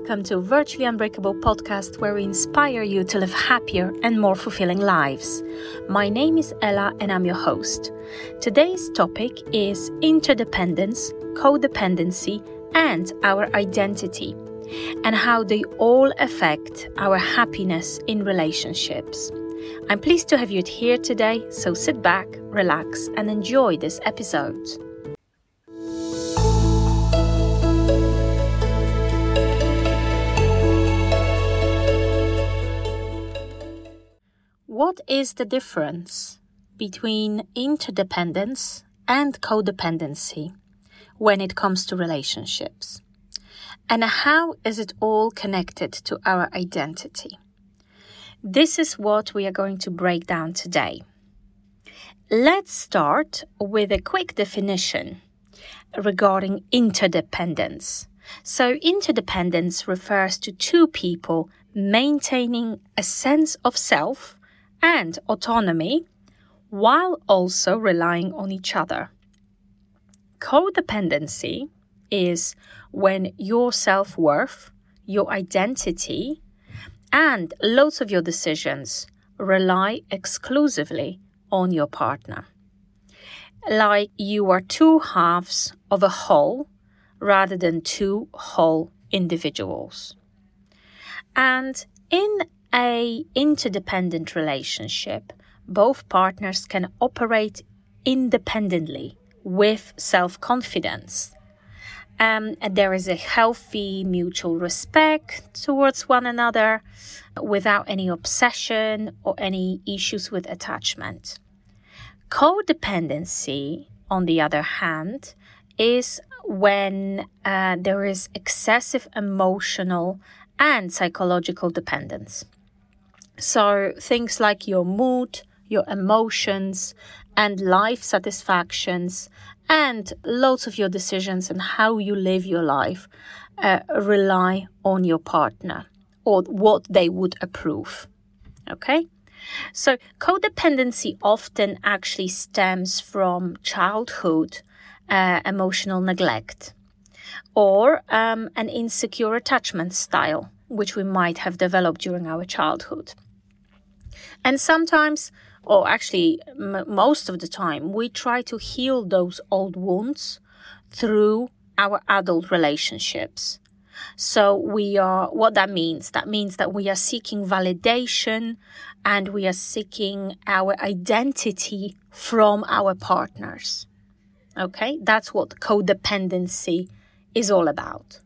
welcome to Virtually Unbreakable podcast where we inspire you to live happier and more fulfilling lives. My name is Ela and I'm your host. Today's topic is interdependence, codependency, and our identity, and how they all affect our happiness in relationships. I'm pleased to have you here today, so sit back, relax, and enjoy this episode. What is the difference between interdependence and codependency when it comes to relationships? And how is it all connected to our identity? This is what we are going to break down today. Let's start with a quick definition regarding interdependence. So, interdependence refers to two people maintaining a sense of self and autonomy while also relying on each other. Codependency is when your self worth, your identity, and loads of your decisions rely exclusively on your partner. Like you are two halves of a whole rather than two whole individuals. And in a interdependent relationship, both partners can operate independently with self-confidence. Um, and there is a healthy mutual respect towards one another without any obsession or any issues with attachment. Codependency, on the other hand, is when uh, there is excessive emotional and psychological dependence. So things like your mood, your emotions, and life satisfactions, and loads of your decisions and how you live your life uh, rely on your partner or what they would approve. Okay? So, codependency often actually stems from childhood uh, emotional neglect or um, an insecure attachment style, which we might have developed during our childhood. And sometimes, or actually m- most of the time, we try to heal those old wounds through our adult relationships. So we are, what that means, that means that we are seeking validation and we are seeking our identity from our partners. Okay. That's what codependency is all about.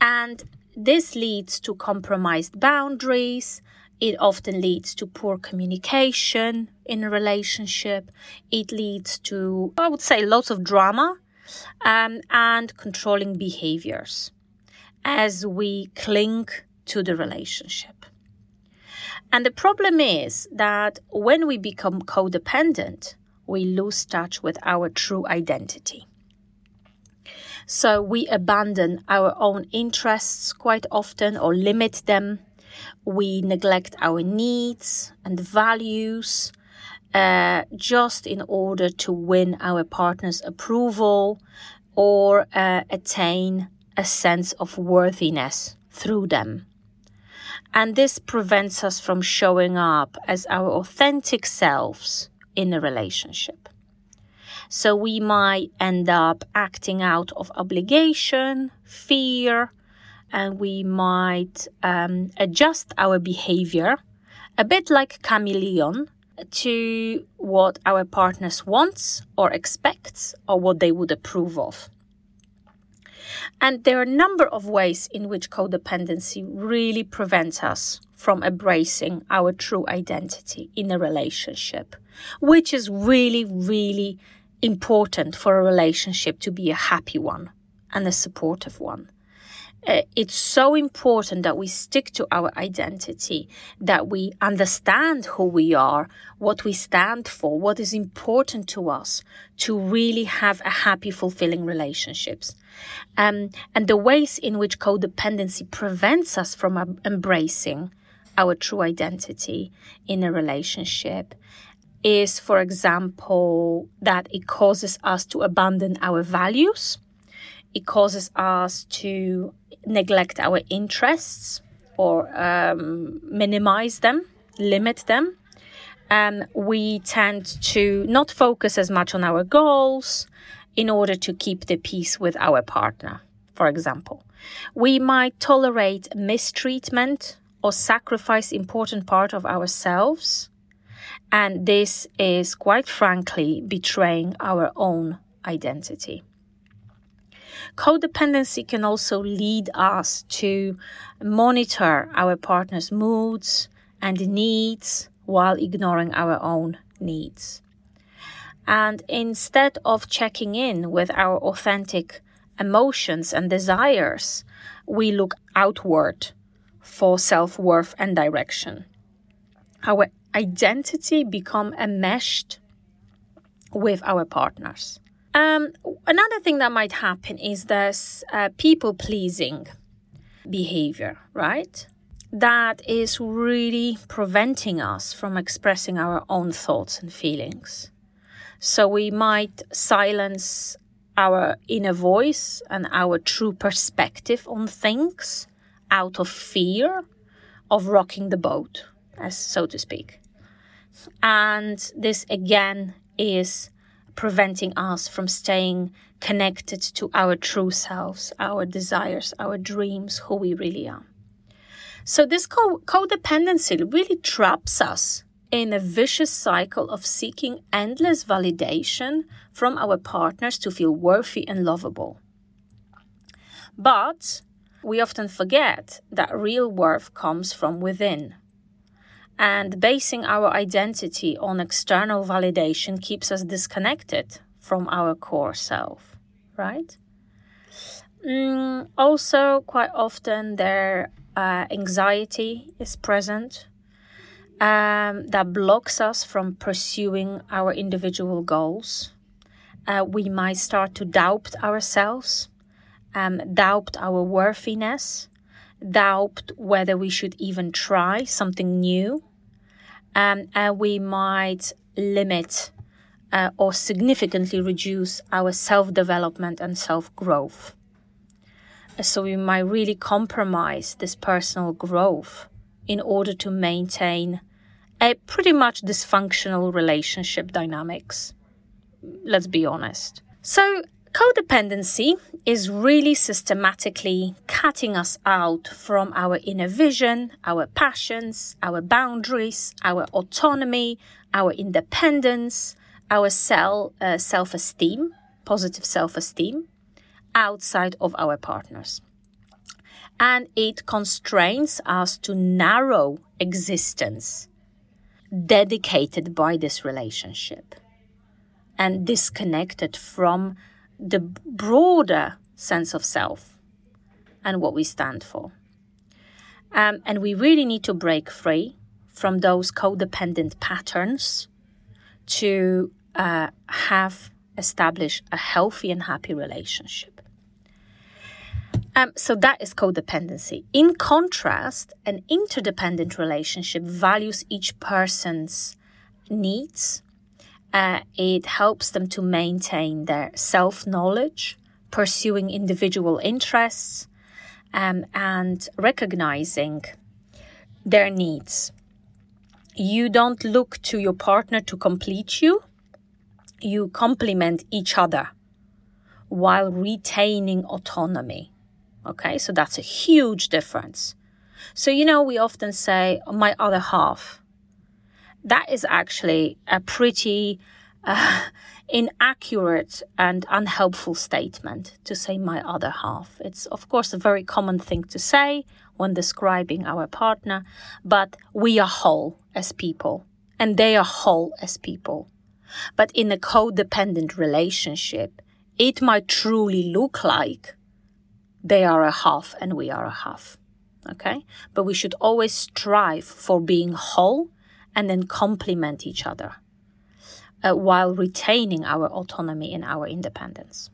And this leads to compromised boundaries it often leads to poor communication in a relationship. It leads to, I would say, lots of drama um, and controlling behaviors as we cling to the relationship. And the problem is that when we become codependent, we lose touch with our true identity. So we abandon our own interests quite often or limit them we neglect our needs and values uh, just in order to win our partner's approval or uh, attain a sense of worthiness through them. And this prevents us from showing up as our authentic selves in a relationship. So we might end up acting out of obligation, fear, and we might um, adjust our behavior a bit like chameleon to what our partners wants or expects or what they would approve of. And there are a number of ways in which codependency really prevents us from embracing our true identity in a relationship, which is really, really important for a relationship to be a happy one and a supportive one uh, it's so important that we stick to our identity, that we understand who we are, what we stand for, what is important to us to really have a happy, fulfilling relationships. Um, and the ways in which codependency prevents us from uh, embracing our true identity in a relationship is, for example, that it causes us to abandon our values. It causes us to neglect our interests or um, minimize them, limit them. Um, we tend to not focus as much on our goals in order to keep the peace with our partner, for example. We might tolerate mistreatment or sacrifice important part of ourselves. And this is quite frankly betraying our own identity. Codependency can also lead us to monitor our partner's moods and needs while ignoring our own needs. And instead of checking in with our authentic emotions and desires, we look outward for self-worth and direction. Our identity become enmeshed with our partners. Um, another thing that might happen is this uh, people pleasing behavior, right? That is really preventing us from expressing our own thoughts and feelings. So we might silence our inner voice and our true perspective on things out of fear of rocking the boat, as so to speak. And this again is preventing us from staying connected to our true selves, our desires, our dreams, who we really are. So this co- codependency really traps us in a vicious cycle of seeking endless validation from our partners to feel worthy and lovable. But we often forget that real worth comes from within. And basing our identity on external validation keeps us disconnected from our core self, right? Mm, also, quite often, their uh, anxiety is present um, that blocks us from pursuing our individual goals. Uh, we might start to doubt ourselves, um, doubt our worthiness, doubt whether we should even try something new. Um, and we might limit uh, or significantly reduce our self development and self growth. So we might really compromise this personal growth in order to maintain a pretty much dysfunctional relationship dynamics. Let's be honest. So, codependency is really systematically cutting us out from our inner vision, our passions, our boundaries, our autonomy, our independence, our self uh, self esteem, positive self esteem, outside of our partners. And it constrains us to narrow existence dedicated by this relationship and disconnected from the broader sense of self and what we stand for. Um, and we really need to break free from those codependent patterns to uh, have established a healthy and happy relationship. Um, so that is codependency. In contrast, an interdependent relationship values each person's needs. Uh, it helps them to maintain their self knowledge, pursuing individual interests, um, and recognizing their needs. You don't look to your partner to complete you, you complement each other while retaining autonomy. Okay, so that's a huge difference. So, you know, we often say, my other half. That is actually a pretty uh, inaccurate and unhelpful statement to say my other half. It's, of course, a very common thing to say when describing our partner, but we are whole as people, and they are whole as people. But in a codependent relationship, it might truly look like they are a half and we are a half. Okay? But we should always strive for being whole and then complement each other uh, while retaining our autonomy and our independence.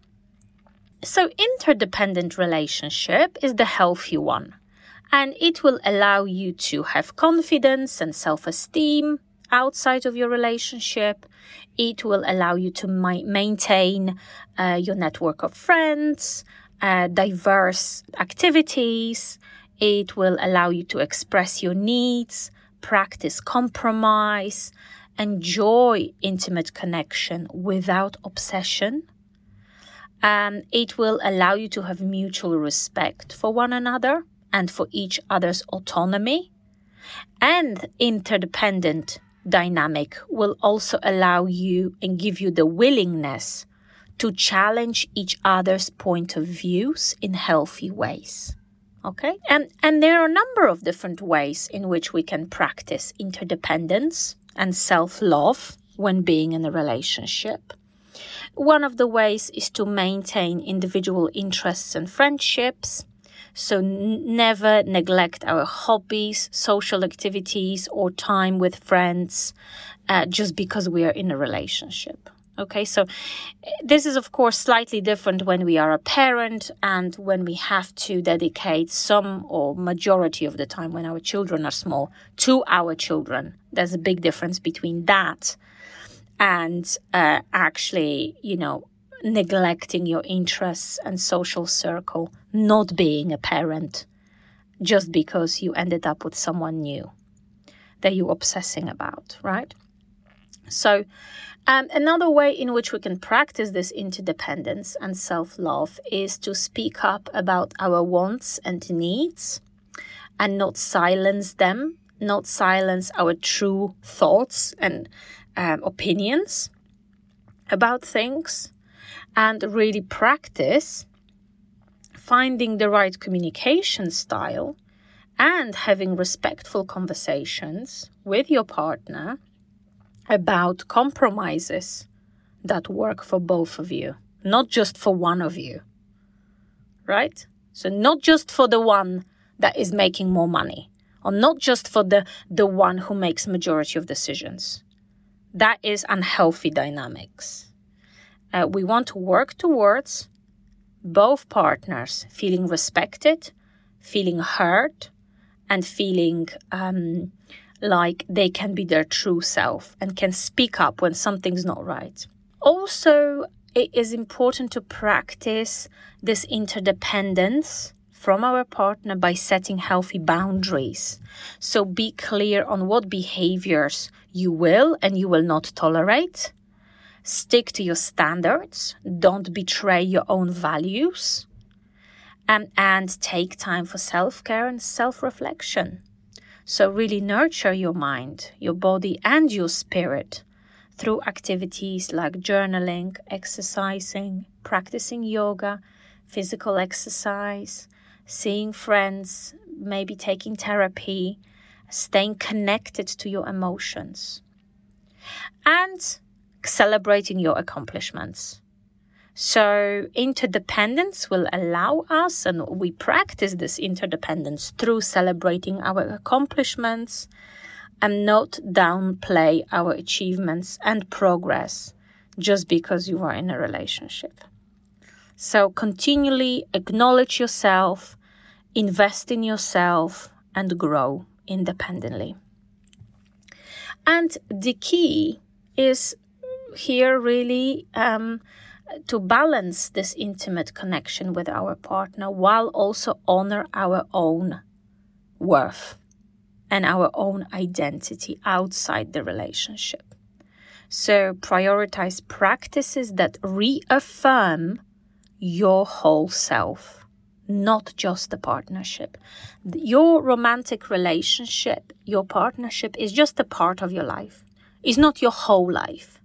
So, interdependent relationship is the healthy one, and it will allow you to have confidence and self esteem outside of your relationship. It will allow you to ma- maintain uh, your network of friends, uh, diverse activities. It will allow you to express your needs, practice compromise, enjoy intimate connection without obsession. Um, it will allow you to have mutual respect for one another and for each other's autonomy. And interdependent dynamic will also allow you and give you the willingness to challenge each other's point of views in healthy ways. Okay? And, and there are a number of different ways in which we can practice interdependence and self love when being in a relationship. One of the ways is to maintain individual interests and friendships. So, n- never neglect our hobbies, social activities, or time with friends uh, just because we are in a relationship. Okay, so this is, of course, slightly different when we are a parent and when we have to dedicate some or majority of the time when our children are small to our children. There's a big difference between that and uh, actually, you know, neglecting your interests and social circle, not being a parent just because you ended up with someone new that you're obsessing about, right? So, um, another way in which we can practice this interdependence and self love is to speak up about our wants and needs and not silence them, not silence our true thoughts and um, opinions about things, and really practice finding the right communication style and having respectful conversations with your partner about compromises that work for both of you, not just for one of you. Right? So, not just for the one that is making more money, or not just for the, the one who makes majority of decisions. That is unhealthy dynamics. Uh, we want to work towards both partners feeling respected, feeling heard, and feeling um, like they can be their true self and can speak up when something's not right. Also, it is important to practice this interdependence from our partner by setting healthy boundaries. So be clear on what behaviors you will and you will not tolerate. Stick to your standards. Don't betray your own values. Um, and take time for self care and self reflection. So, really nurture your mind, your body, and your spirit through activities like journaling, exercising, practicing yoga, physical exercise, seeing friends, maybe taking therapy, staying connected to your emotions, and celebrating your accomplishments. So, interdependence will allow us, and we practice this interdependence through celebrating our accomplishments and not downplay our achievements and progress just because you are in a relationship. So, continually acknowledge yourself, invest in yourself, and grow independently. And the key is here really um, to balance this intimate connection with our partner while also honor our own worth and our own identity outside the relationship. So prioritize practices that reaffirm your whole self, not just the partnership. Your romantic relationship, your partnership is just a part of your life. It's not your whole life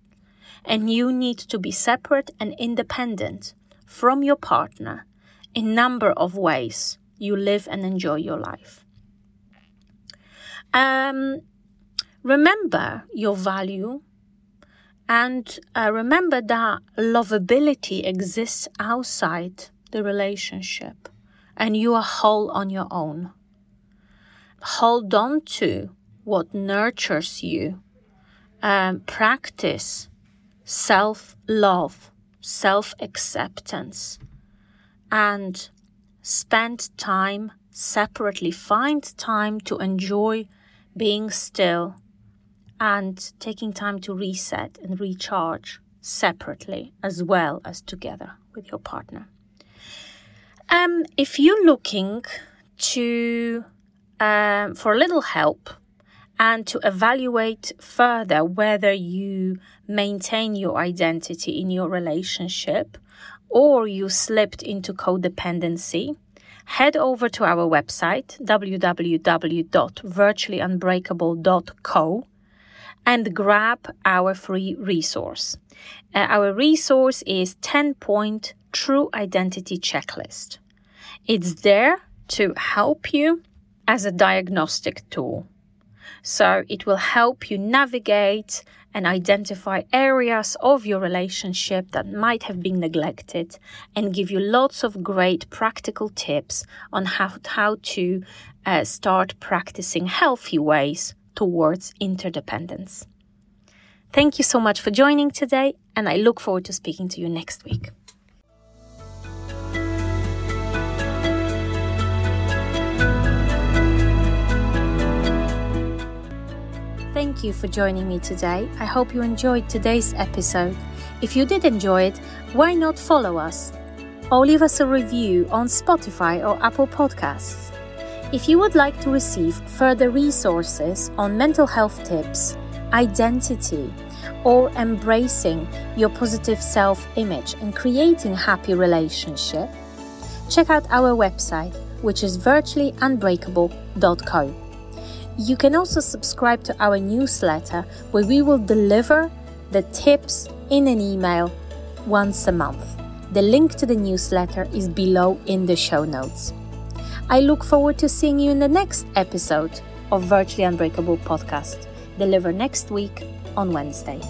and you need to be separate and independent from your partner in number of ways you live and enjoy your life. Um, remember your value and uh, remember that lovability exists outside the relationship and you are whole on your own. Hold on to what nurtures you. Um, practice self love, self acceptance, and spend time separately. Find time to enjoy being still and taking time to reset and recharge separately as well as together with your partner. Um, if you're looking to um, for a little help and to evaluate further whether you maintain your identity in your relationship or you slipped into codependency, head over to our website www.virtuallyunbreakable.co and grab our free resource. Uh, our resource is 10 point true identity checklist. It's there to help you as a diagnostic tool. So it will help you navigate and identify areas of your relationship that might have been neglected and give you lots of great practical tips on how, how to uh, start practicing healthy ways towards interdependence. Thank you so much for joining today, and I look forward to speaking to you next week. You for joining me today. I hope you enjoyed today's episode. If you did enjoy it, why not follow us or leave us a review on Spotify or Apple Podcasts? If you would like to receive further resources on mental health tips, identity, or embracing your positive self image and creating happy relationship, check out our website, which is virtuallyunbreakable.co. You can also subscribe to our newsletter where we will deliver the tips in an email once a month. The link to the newsletter is below in the show notes. I look forward to seeing you in the next episode of Virtually Unbreakable podcast, delivered next week on Wednesday.